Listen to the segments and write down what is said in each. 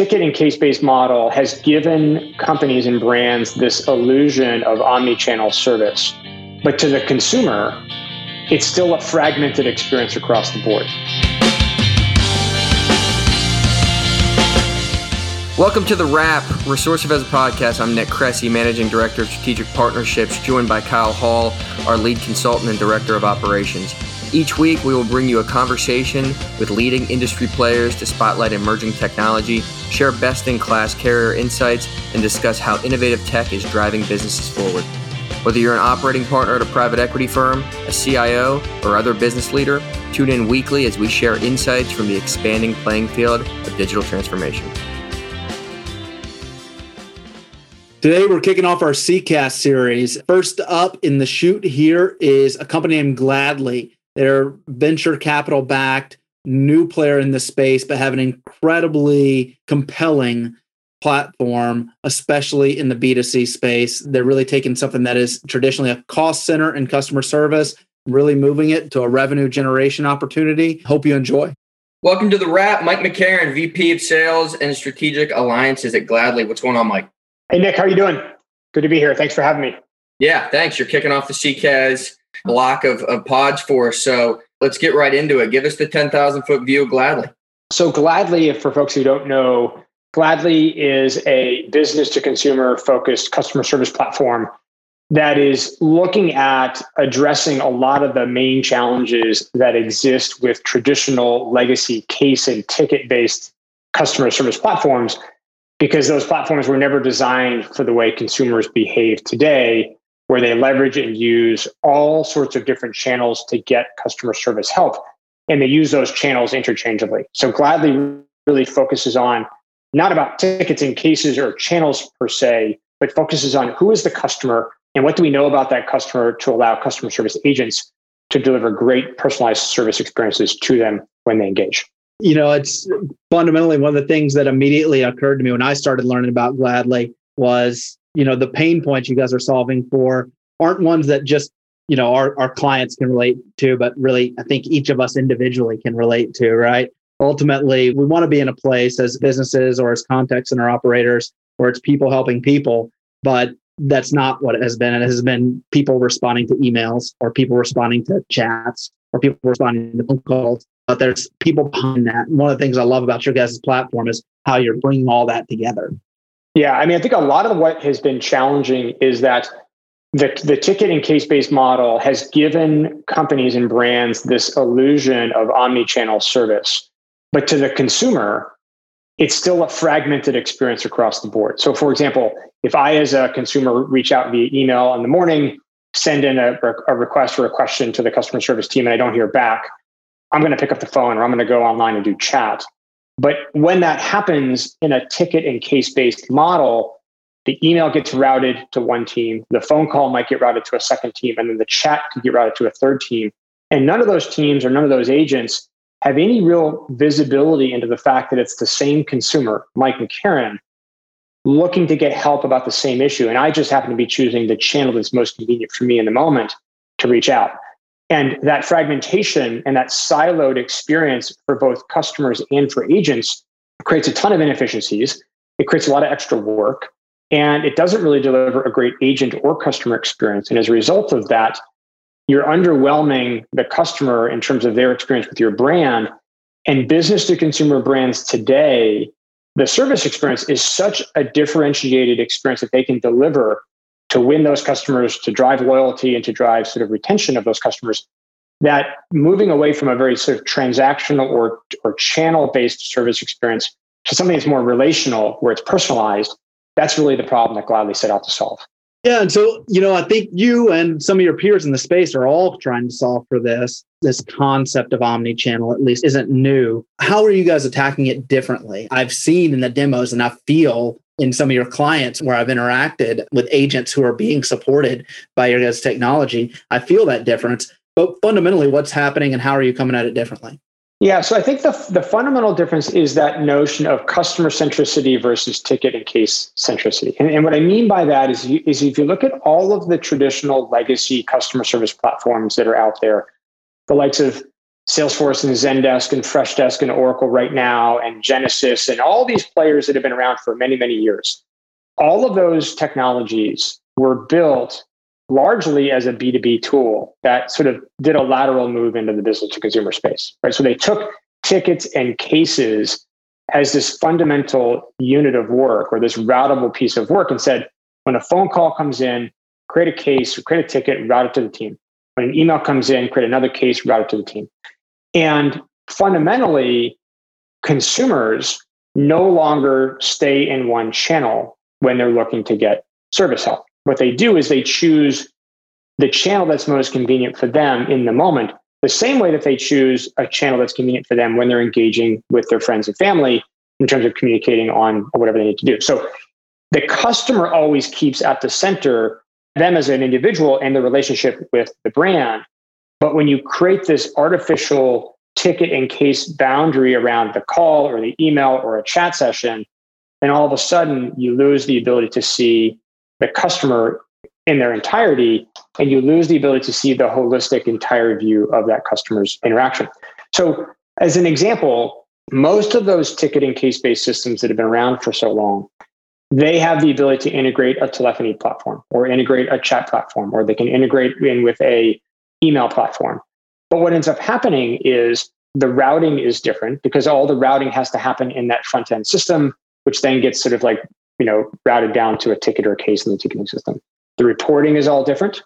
ticket and case based model has given companies and brands this illusion of omni channel service. But to the consumer, it's still a fragmented experience across the board. Welcome to the Wrap Resource Advisor Podcast. I'm Nick Cressy, Managing Director of Strategic Partnerships, joined by Kyle Hall, our lead consultant and Director of Operations. Each week, we will bring you a conversation with leading industry players to spotlight emerging technology, share best in class carrier insights, and discuss how innovative tech is driving businesses forward. Whether you're an operating partner at a private equity firm, a CIO, or other business leader, tune in weekly as we share insights from the expanding playing field of digital transformation. Today, we're kicking off our CCaaS series. First up in the shoot here is a company named Gladly. They're venture capital backed, new player in the space, but have an incredibly compelling platform, especially in the B2C space. They're really taking something that is traditionally a cost center and customer service, really moving it to a revenue generation opportunity. Hope you enjoy. Welcome to the wrap. Mike McCarron, VP of Sales and Strategic Alliances at Gladly. What's going on, Mike? Hey, Nick, how are you doing? Good to be here. Thanks for having me. Yeah, thanks. You're kicking off the CCaaS Oh. block of, of pods for us. So let's get right into it. Give us the 10,000 foot view Gladly. So, Gladly, if for folks who don't know, Gladly is a business to consumer focused customer service platform that is looking at addressing a lot of the main challenges that exist with traditional legacy case and ticket based customer service platforms because those platforms were never designed for the way consumers behave today, where they leverage and use all sorts of different channels to get customer service help. And they use those channels interchangeably. So Gladly really focuses on not about tickets and cases or channels per se, but focuses on who is the customer and what do we know about that customer to allow customer service agents to deliver great personalized service experiences to them when they engage you know, it's fundamentally one of the things that immediately occurred to me when I started learning about Gladly was, you know, the pain points you guys are solving for aren't ones that just, you know, our, our clients can relate to, but really, I think each of us individually can relate to, right? Ultimately, we want to be in a place as businesses or as contacts contact center operators where it's people helping people, but that's not what it has been. It has been people responding to emails or people responding to chats or people responding to phone calls but there's people behind that. And one of the things I love about your guys' platform is how you're bringing all that together. Yeah, I mean, I think a lot of what has been challenging is that the, the ticket and case based model has given companies and brands this illusion of omni channel service. But to the consumer, it's still a fragmented experience across the board. So, for example, if I, as a consumer, reach out via email in the morning, send in a, a request or a question to the customer service team, and I don't hear back, I'm going to pick up the phone or I'm going to go online and do chat. But when that happens in a ticket and case based model, the email gets routed to one team, the phone call might get routed to a second team, and then the chat could get routed to a third team. And none of those teams or none of those agents have any real visibility into the fact that it's the same consumer, Mike McCarron, looking to get help about the same issue. And I just happen to be choosing the channel that's most convenient for me in the moment to reach out. And that fragmentation and that siloed experience for both customers and for agents creates a ton of inefficiencies. It creates a lot of extra work and it doesn't really deliver a great agent or customer experience. And as a result of that, you're underwhelming the customer in terms of their experience with your brand. And business to consumer brands today, the service experience is such a differentiated experience that they can deliver to win those customers, to drive loyalty, and to drive sort of retention of those customers, that moving away from a very sort of transactional or, or channel based service experience to something that's more relational, where it's personalized, that's really the problem that Gladly set out to solve. Yeah. And so, you know, I think you and some of your peers in the space are all trying to solve for this. This concept of omni channel, at least, isn't new. How are you guys attacking it differently? I've seen in the demos and I feel in some of your clients where I've interacted with agents who are being supported by your guys' technology, I feel that difference. But fundamentally, what's happening and how are you coming at it differently? Yeah, so I think the, the fundamental difference is that notion of customer centricity versus ticket and case centricity. And, and what I mean by that is, you, is if you look at all of the traditional legacy customer service platforms that are out there, the likes of Salesforce and Zendesk and Freshdesk and Oracle RightNow and Genesys and all these players that have been around for many, many years. All of those technologies were built largely as a B2B tool that sort of did a lateral move into the business to consumer space, right? So they took tickets and cases as this fundamental unit of work or this routable piece of work and said, when a phone call comes in, create a case, create a ticket, route it to the team. When an email comes in, create another case, route it to the team. And fundamentally, consumers no longer stay in one channel when they're looking to get service help. What they do is they choose the channel that's most convenient for them in the moment, the same way that they choose a channel that's convenient for them when they're engaging with their friends and family in terms of communicating on whatever they need to do. So the customer always keeps at the center them as an individual and the relationship with the brand. But when you create this artificial ticket and case boundary around the call or the email or a chat session, then all of a sudden you lose the ability to see the customer in their entirety and you lose the ability to see the holistic entire view of that customer's interaction. So, as an example, most of those ticketing case based systems that have been around for so long they have the ability to integrate a telephony platform or integrate a chat platform or they can integrate in with a email platform. But what ends up happening is the routing is different because all the routing has to happen in that front end system which then gets sort of like you know routed down to a ticket or a case in the ticketing system. The reporting is all different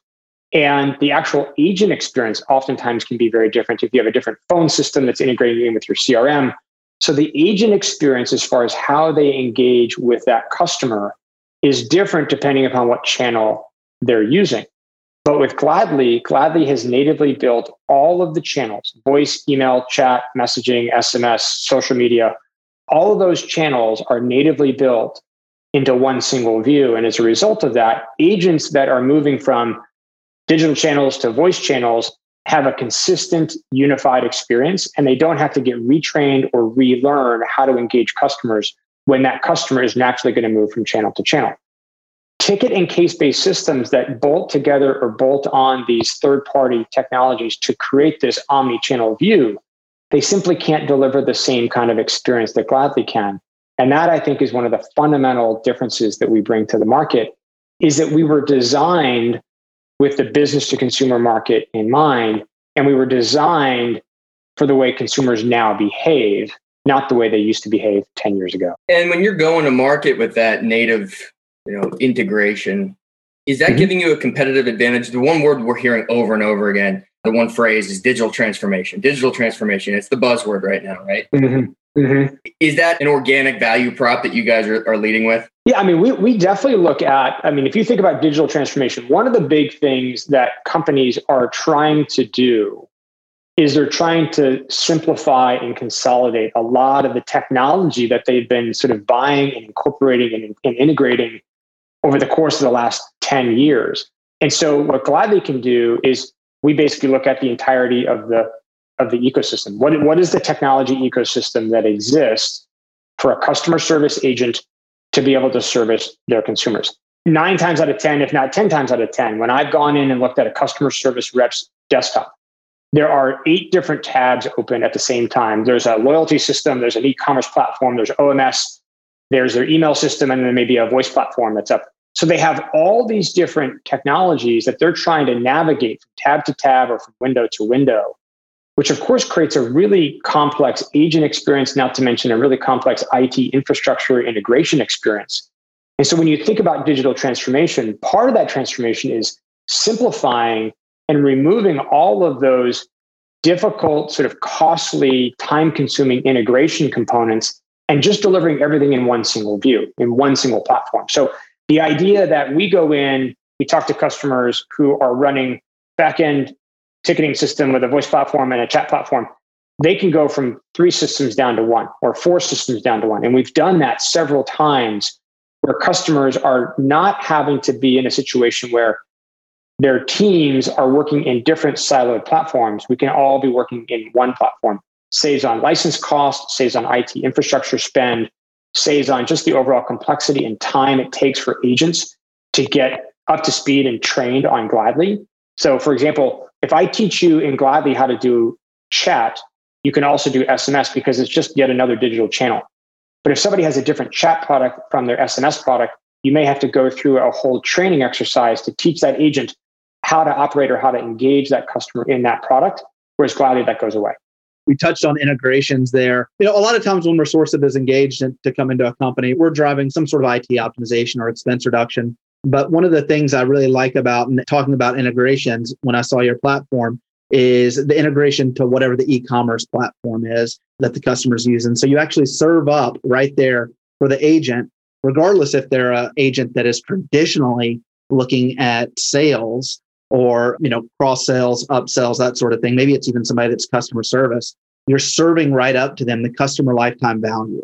and the actual agent experience oftentimes can be very different. If you have a different phone system that's integrating in with your crm so the agent experience, as far as how they engage with that customer, is different depending upon what channel they're using. But with Gladly, Gladly has natively built all of the channels voice, email, chat, messaging, SMS, social media. All of those channels are natively built into one single view. And as a result of that, agents that are moving from digital channels to voice channels have a consistent unified experience and they don't have to get retrained or relearn how to engage customers when that customer is naturally going to move from channel to channel. Ticket and case based systems that bolt together or bolt on these third party technologies to create this omni channel view, they simply can't deliver the same kind of experience that Gladly can. And that I think is one of the fundamental differences that we bring to the market is that we were designed with the business to consumer market in mind. And we were designed for the way consumers now behave, not the way they used to behave 10 years ago. And when you're going to market with that native, you know, integration, is that mm-hmm. giving you a competitive advantage? The one word we're hearing over and over again, the one phrase is digital transformation. Digital transformation. It's the buzzword right now, right? Mm-hmm. Mm-hmm. Is that an organic value prop that you guys are, are leading with? Yeah, I mean, we, we definitely look at, I mean, if you think about digital transformation, one of the big things that companies are trying to do is they're trying to simplify and consolidate a lot of the technology that they've been sort of buying and incorporating and, and integrating over the course of the last 10 years. And so what Gladly can do is we basically look at the entirety of the of the ecosystem. What, what is the technology ecosystem that exists for a customer service agent to be able to service their consumers? Nine times out of 10, if not 10 times out of 10, when I've gone in and looked at a customer service rep's desktop, there are eight different tabs open at the same time. There's a loyalty system, there's an e commerce platform, there's OMS, there's their email system, and then maybe a voice platform that's up. So they have all these different technologies that they're trying to navigate from tab to tab or from window to window which of course creates a really complex agent experience, not to mention a really complex IT infrastructure integration experience. And so when you think about digital transformation, part of that transformation is simplifying and removing all of those difficult, sort of costly, time consuming integration components and just delivering everything in one single view, in one single platform. So the idea that we go in, we talk to customers who are running backend ticketing system with a voice platform and a chat platform, they can go from three systems down to one or four systems down to one. And we've done that several times where customers are not having to be in a situation where their teams are working in different siloed platforms. We can all be working in one platform. Saves on license costs, saves on IT infrastructure spend, saves on just the overall complexity and time it takes for agents to get up to speed and trained on Gladly. So, for example, if I teach you in Gladly how to do chat, you can also do SMS because it's just yet another digital channel. But if somebody has a different chat product from their SMS product, you may have to go through a whole training exercise to teach that agent how to operate or how to engage that customer in that product. Whereas Gladly that goes away. We touched on integrations there. You know, a lot of times when Resourcive is engaged in, to come into a company, we're driving some sort of IT optimization or expense reduction. But one of the things I really like about talking about integrations when I saw your platform is the integration to whatever the e-commerce platform is that the customers use. And so you actually serve up right there for the agent, regardless if they're an agent that is traditionally looking at sales or you know cross sales upsells that sort of thing. Maybe it's even somebody that's customer service. You're serving right up to them the customer lifetime value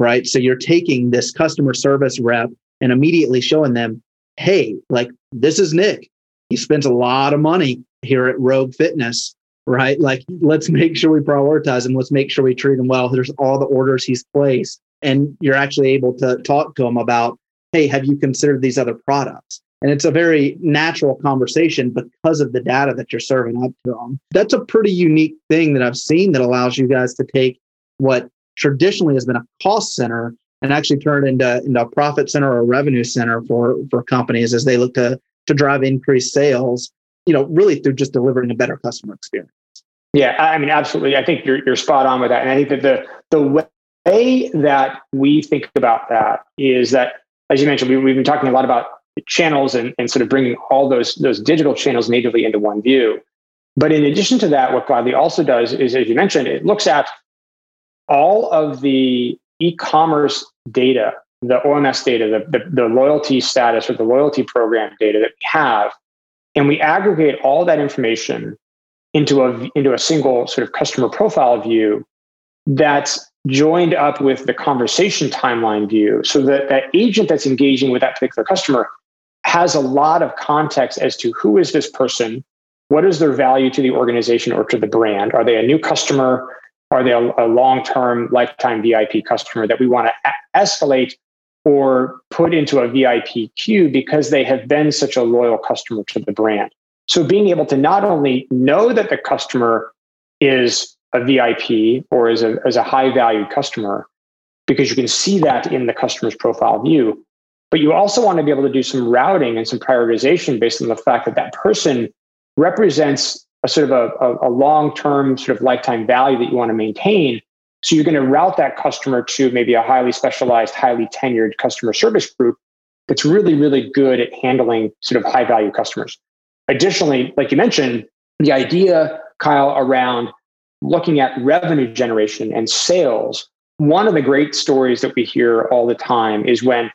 right? So you're taking this customer service rep and immediately showing them hey like this is nick. He spends a lot of money here at rogue fitness right? Like let's make sure we prioritize him. Let's make sure we treat him well. There's all the orders he's placed. And you're actually able to talk to him about hey have you considered these other products? And it's a very natural conversation because of the data that you're serving up to them. That's a pretty unique thing that I've seen that allows you guys to take what traditionally has been a cost center and actually turn into, into a profit center or revenue center for, for companies as they look to, to drive increased sales, you know, really through just delivering a better customer experience. Yeah, I mean, absolutely. I think you're, you're spot on with that. And I think that the, the way that we think about that is that, as you mentioned, we, we've been talking a lot about channels and, and sort of bringing all those those digital channels natively into one view. But in addition to that, what Gladly also does is, as you mentioned, it looks at all of the e-commerce data, the OMS data, the, the, the loyalty status or the loyalty program data that we have, and we aggregate all that information into a into a single sort of customer profile view that's joined up with the conversation timeline view so that that agent that's engaging with that particular customer has a lot of context as to who is this person, what is their value to the organization or to the brand? Are they a new customer? Are they a, a long term lifetime VIP customer that we want to a- escalate or put into a VIP queue because they have been such a loyal customer to the brand? So being able to not only know that the customer is a VIP or is a, is a high value customer, because you can see that in the customer's profile view, but you also want to be able to do some routing and some prioritization based on the fact that that person represents a sort of a, a, a long-term sort of lifetime value that you want to maintain. So you're going to route that customer to maybe a highly specialized, highly tenured customer service group that's really, really good at handling sort of high value customers. Additionally, like you mentioned, the idea, Kyle, around looking at revenue generation and sales, one of the great stories that we hear all the time is when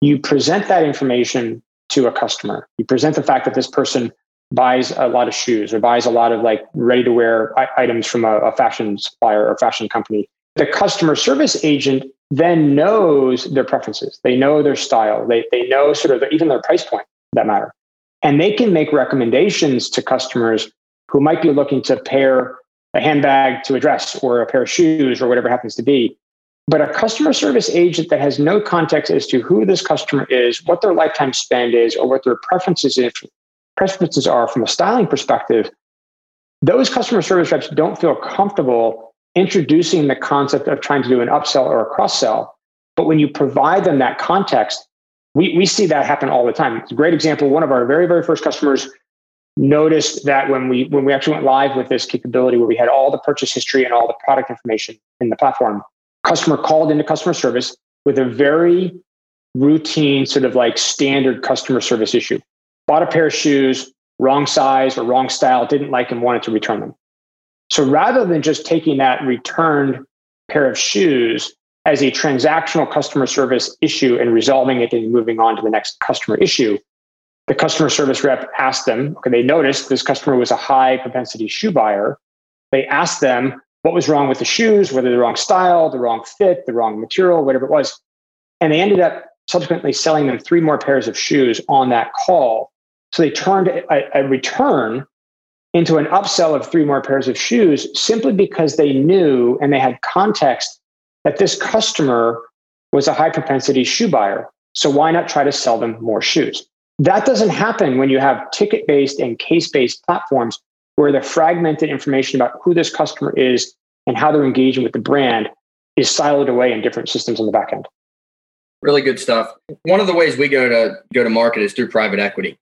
you present that information to a customer. You present the fact that this person buys a lot of shoes or buys a lot of like ready to wear items from a, a fashion supplier or fashion company. The customer service agent then knows their preferences. They know their style. They, they know sort of even their price point that matter. And they can make recommendations to customers who might be looking to pair a handbag to a dress or a pair of shoes or whatever happens to be but a customer service agent that has no context as to who this customer is, what their lifetime spend is, or what their preferences preferences are from a styling perspective, those customer service reps don't feel comfortable introducing the concept of trying to do an upsell or a cross sell. But when you provide them that context, we, we see that happen all the time. It's a great example. One of our very, very first customers noticed that when we when we actually went live with this capability where we had all the purchase history and all the product information in the platform, customer called into customer service with a very routine, sort of like standard customer service issue. Bought a pair of shoes, wrong size or wrong style, didn't like them, wanted to return them. So rather than just taking that returned pair of shoes as a transactional customer service issue and resolving it and moving on to the next customer issue, the customer service rep asked them, okay, they noticed this customer was a high propensity shoe buyer. They asked them, what was wrong with the shoes, whether the wrong style, the wrong fit, the wrong material, whatever it was. And they ended up subsequently selling them three more pairs of shoes on that call. So they turned a, a return into an upsell of three more pairs of shoes simply because they knew and they had context that this customer was a high propensity shoe buyer. So why not try to sell them more shoes? That doesn't happen when you have ticket based and case based platforms where the fragmented information about who this customer is and how they're engaging with the brand is siloed away in different systems on the back end. Really good stuff. One of the ways we go to go to market is through private equity.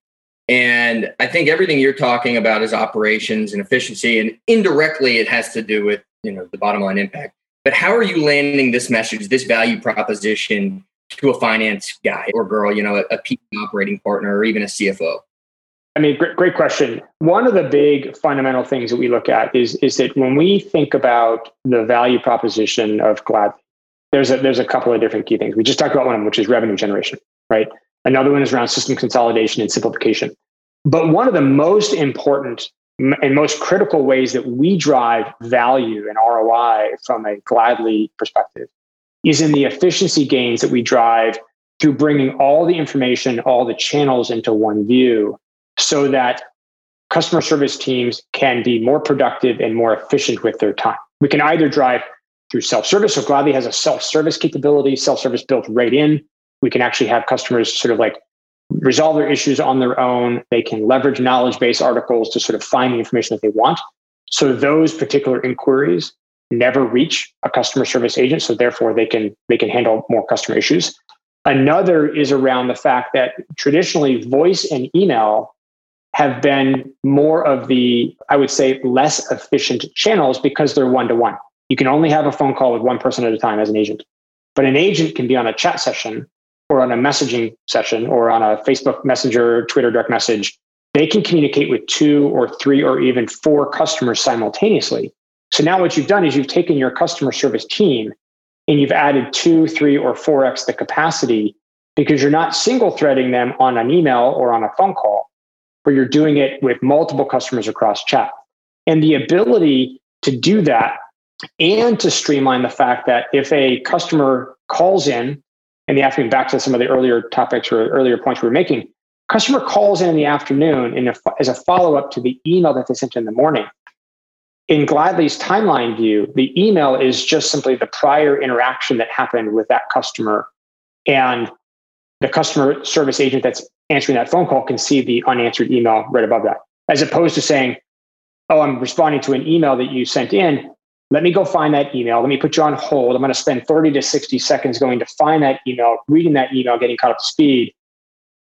And I think everything you're talking about is operations and efficiency, and indirectly it has to do with you know the bottom line impact. But how are you landing this message, this value proposition to a finance guy or girl, you know, a, a operating partner or even a CFO? I mean, great, great question. One of the big fundamental things that we look at is is that when we think about the value proposition of Glad, there's a there's a couple of different key things. We just talked about one of them, which is revenue generation, right? Another one is around system consolidation and simplification. But one of the most important and most critical ways that we drive value and ROI from a Gladly perspective is in the efficiency gains that we drive through bringing all the information, all the channels into one view so that customer service teams can be more productive and more efficient with their time. We can either drive through self-service. So Gladly has a self-service capability, self-service built right in. We can actually have customers sort of like resolve their issues on their own. They can leverage knowledge base articles to sort of find the information that they want. So those particular inquiries never reach a customer service agent. So therefore they can they can handle more customer issues. Another is around the fact that traditionally voice and email have been more of the, I would say, less efficient channels because they're one to one. You can only have a phone call with one person at a time as an agent. But an agent can be on a chat session or on a messaging session or on a Facebook Messenger, Twitter direct message, they can communicate with two or three or even four customers simultaneously. So now what you've done is you've taken your customer service team and you've added two, three, or 4x the capacity because you're not single threading them on an email or on a phone call, but you're doing it with multiple customers across chat. And the ability to do that and to streamline the fact that if a customer calls in in the afternoon, back to some of the earlier topics or earlier points we were making, customer calls in in the afternoon in a, as a follow up to the email that they sent in the morning. In Gladly's timeline view, the email is just simply the prior interaction that happened with that customer. And the customer service agent that's answering that phone call can see the unanswered email right above that, as opposed to saying, Oh, I'm responding to an email that you sent in. Let me go find that email. Let me put you on hold. I'm going to spend 30 to 60 seconds going to find that email, reading that email, getting caught up to speed.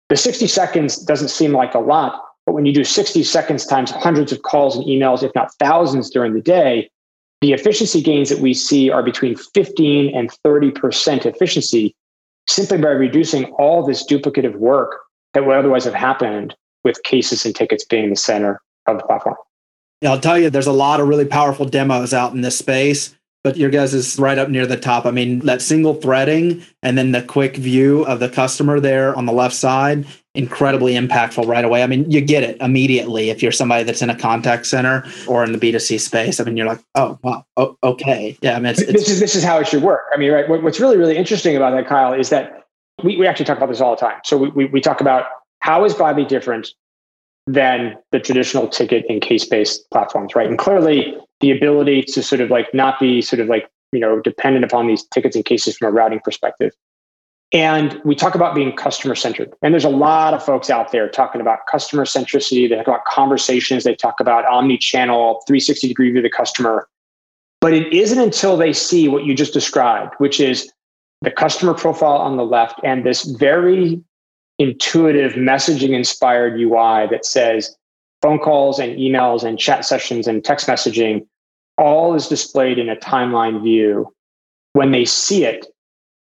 The 60 seconds doesn't seem like a lot, but when you do 60 seconds times hundreds of calls and emails, if not thousands during the day, the efficiency gains that we see are between 15 and 30% efficiency simply by reducing all this duplicative work that would otherwise have happened with cases and tickets being the center of the platform. I'll tell you, there's a lot of really powerful demos out in this space, but your guys is right up near the top. I mean, that single threading and then the quick view of the customer there on the left side, incredibly impactful right away. I mean, you get it immediately if you're somebody that's in a contact center or in the B2C space. I mean, you're like, oh, wow, oh, okay. Yeah, I mean, it's, it's, this is this is how it should work. I mean, right. what's really, really interesting about that, Kyle, is that we, we actually talk about this all the time. So we, we, we talk about how is Gladly different than the traditional ticket and case based platforms, right? And clearly, the ability to sort of like not be sort of like, you know, dependent upon these tickets and cases from a routing perspective. And we talk about being customer centered. And there's a lot of folks out there talking about customer centricity. They talk about conversations. They talk about omni channel, 360 degree view of the customer. But it isn't until they see what you just described, which is the customer profile on the left and this very intuitive messaging inspired UI that says phone calls and emails and chat sessions and text messaging all is displayed in a timeline view. When they see it,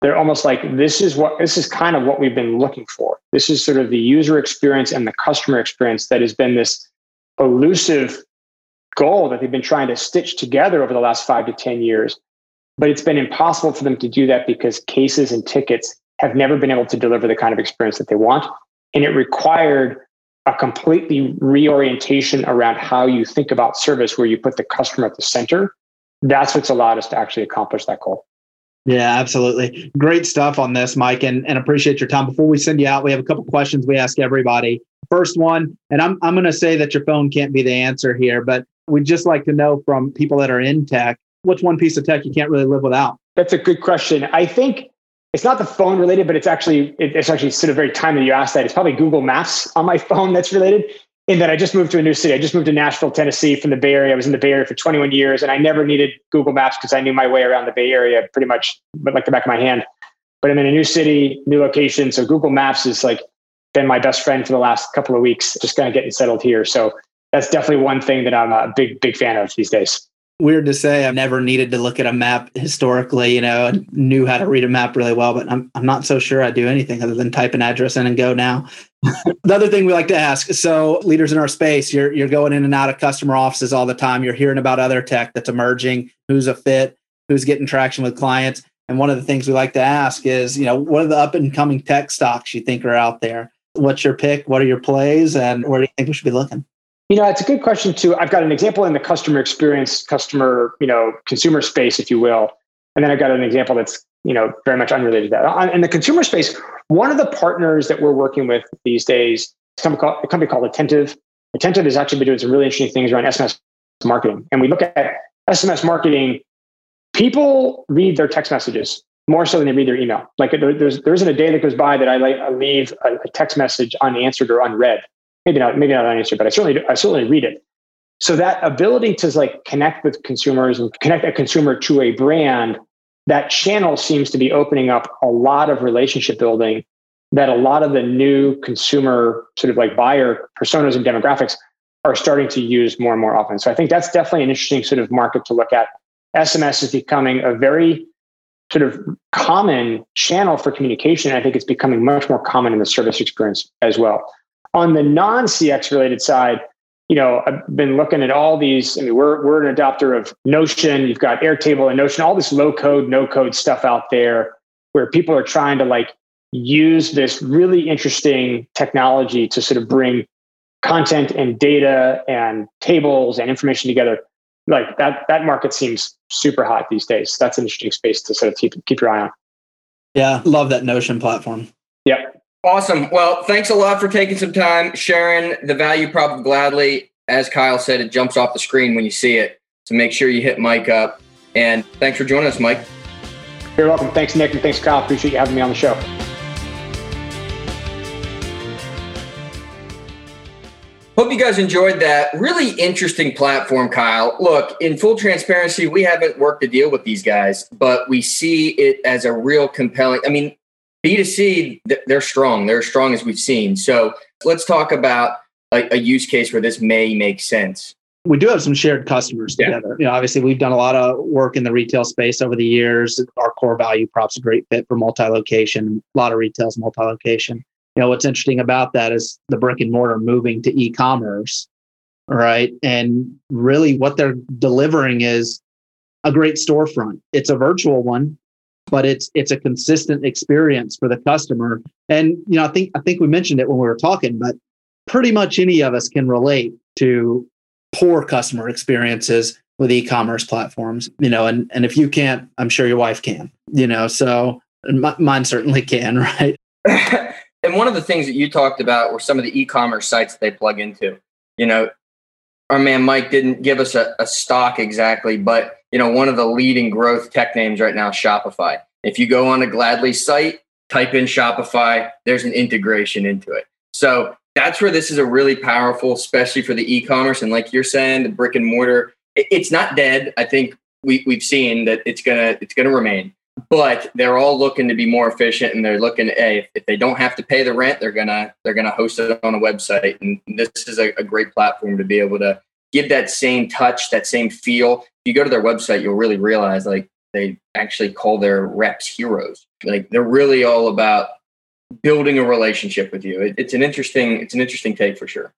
they're almost like this is what this is kind of what we've been looking for. This is sort of the user experience and the customer experience that has been this elusive goal that they've been trying to stitch together over the last five to 10 years. But it's been impossible for them to do that because cases and tickets have never been able to deliver the kind of experience that they want. And it required a completely reorientation around how you think about service, where you put the customer at the center. That's what's allowed us to actually accomplish that goal. Yeah, absolutely. Great stuff on this, Mike, and, and appreciate your time. Before we send you out, we have a couple questions we ask everybody. First one, and I'm, I'm going to say that your phone can't be the answer here, but we'd just like to know from people that are in tech, what's one piece of tech you can't really live without? That's a good question. I think it's not the phone related, but it's actually it's actually sort of very timely you asked that. It's probably Google Maps on my phone that's related. in that I just moved to a new city. I just moved to Nashville, Tennessee from the Bay Area. I was in the Bay Area for 21 years and I never needed Google Maps because I knew my way around the Bay Area pretty much but like the back of my hand. But I'm in a new city, new location. So Google Maps is like been my best friend for the last couple of weeks, just kind of getting settled here. So that's definitely one thing that I'm a big, big fan of these days weird to say I've never needed to look at a map historically, you know, and knew how to read a map really well, but I'm I'm not so sure I do anything other than type an address in and go now. the other thing we like to ask, so leaders in our space, you're you're going in and out of customer offices all the time. You're hearing about other tech that's emerging, who's a fit, who's getting traction with clients. And one of the things we like to ask is, you know, what are the up and coming tech stocks you think are out there? What's your pick? What are your plays? And where do you think we should be looking? You know, it's a good question too. I've got an example in the customer experience, customer, you know, consumer space, if you will. And then I've got an example that's, you know, very much unrelated to that. In the consumer space, one of the partners that we're working with these days is a company called Attentive. Attentive has actually been doing some really interesting things around SMS marketing. And we look at SMS marketing, people read their text messages more so than they read their email. Like there's, there isn't a day that goes by that I, leave a text message unanswered or unread maybe not maybe not unanswered, but I certainly I certainly read it. So that ability to like connect with consumers and connect a consumer to a brand, that channel seems to be opening up a lot of relationship building that a lot of the new consumer sort of like buyer personas and demographics are starting to use more and more often. So I think that's definitely an interesting sort of market to look at. SMS is becoming a very sort of common channel for communication. I think it's becoming much more common in the service experience as well. On the non CX related side, you know, I've been looking at all these. I mean, we're we're an adopter of Notion. You've got Airtable and Notion, all this low code, no code stuff out there where people are trying to like use this really interesting technology to sort of bring content and data and tables and information together. Like that that market seems super hot these days. That's an interesting space to sort of keep keep your eye on. Yeah, love that Notion platform. Yep. Awesome. Well, thanks a lot for taking some time sharing the value prop Gladly. As Kyle said, it jumps off the screen when you see it. So make sure you hit Mike up. And thanks for joining us, Mike. You're welcome. Thanks, Nick, and thanks, Kyle. Appreciate you having me on the show. Hope you guys enjoyed that. Really interesting platform, Kyle. Look, in full transparency, we haven't worked a deal with these guys, but we see it as a real compelling. I mean, B2C, they're strong. They're as strong as we've seen. So let's talk about a, a, use case where this may make sense. We do have some shared customers yeah. together. You know, obviously we've done a lot of work in the retail space over the years. Our core value prop's a great fit for multi-location. A lot of retail's multi-location. You know, what's interesting about that is the brick and mortar moving to e-commerce, right? And really what they're delivering is a great storefront. It's a virtual one, but it's it's a consistent experience for the customer. And you know, I think I think we mentioned it when we were talking, but pretty much any of us can relate to poor customer experiences with e-commerce platforms. You know, and and if you can't, I'm sure your wife can. You know, so mine certainly can, right? and one of the things that you talked about were some of the e-commerce sites they plug into. You know, our man Mike didn't give us a, a stock exactly, but you know, one of the leading growth tech names right now, Shopify. If you go on a Gladly site, type in Shopify, there's an integration into it. So that's where this is a really powerful, especially for the e-commerce. And like you're saying, the brick and mortar, it's not dead. I think we, we've seen that it's gonna it's gonna remain. But they're all looking to be more efficient, and they're looking. Hey, if, if they don't have to pay the rent, they're gonna they're gonna host it on a website, and this is a, a great platform to be able to give that same touch, that same feel. If you go to their website, you'll really realize like they actually call their reps heroes. Like they're really all about building a relationship with you. It, it's an interesting, it's an interesting take for sure.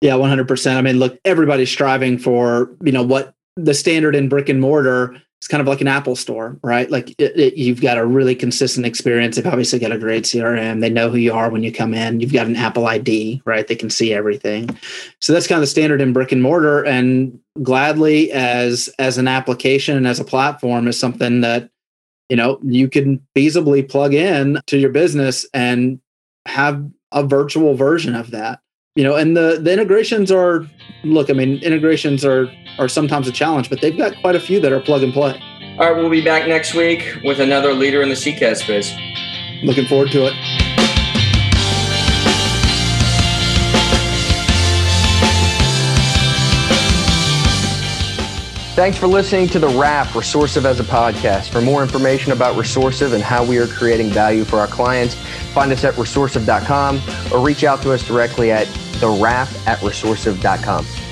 Yeah, one hundred percent. I mean, look, everybody's striving for you know what the standard in brick and mortar it's kind of like an Apple store, right? Like it, it, you've got a really consistent experience. They've obviously got a great CRM. They know who you are when you come in. You've got an Apple ID, right? They can see everything. So that's kind of the standard in brick and mortar. And Gladly as as an application and as a platform is something that you know you can feasibly plug in to your business and have a virtual version of that you know, and the the integrations are look, I mean, integrations are are sometimes a challenge, but they've got quite a few that are plug and play. All right, we'll be back next week with another leader in the CCaaS space. Looking forward to it. Thanks for listening to The Wrap Resourcive as a podcast. For more information about Resourcive and how we are creating value for our clients, find us at resourcive.com or reach out to us directly at the wrap at resourcive.com.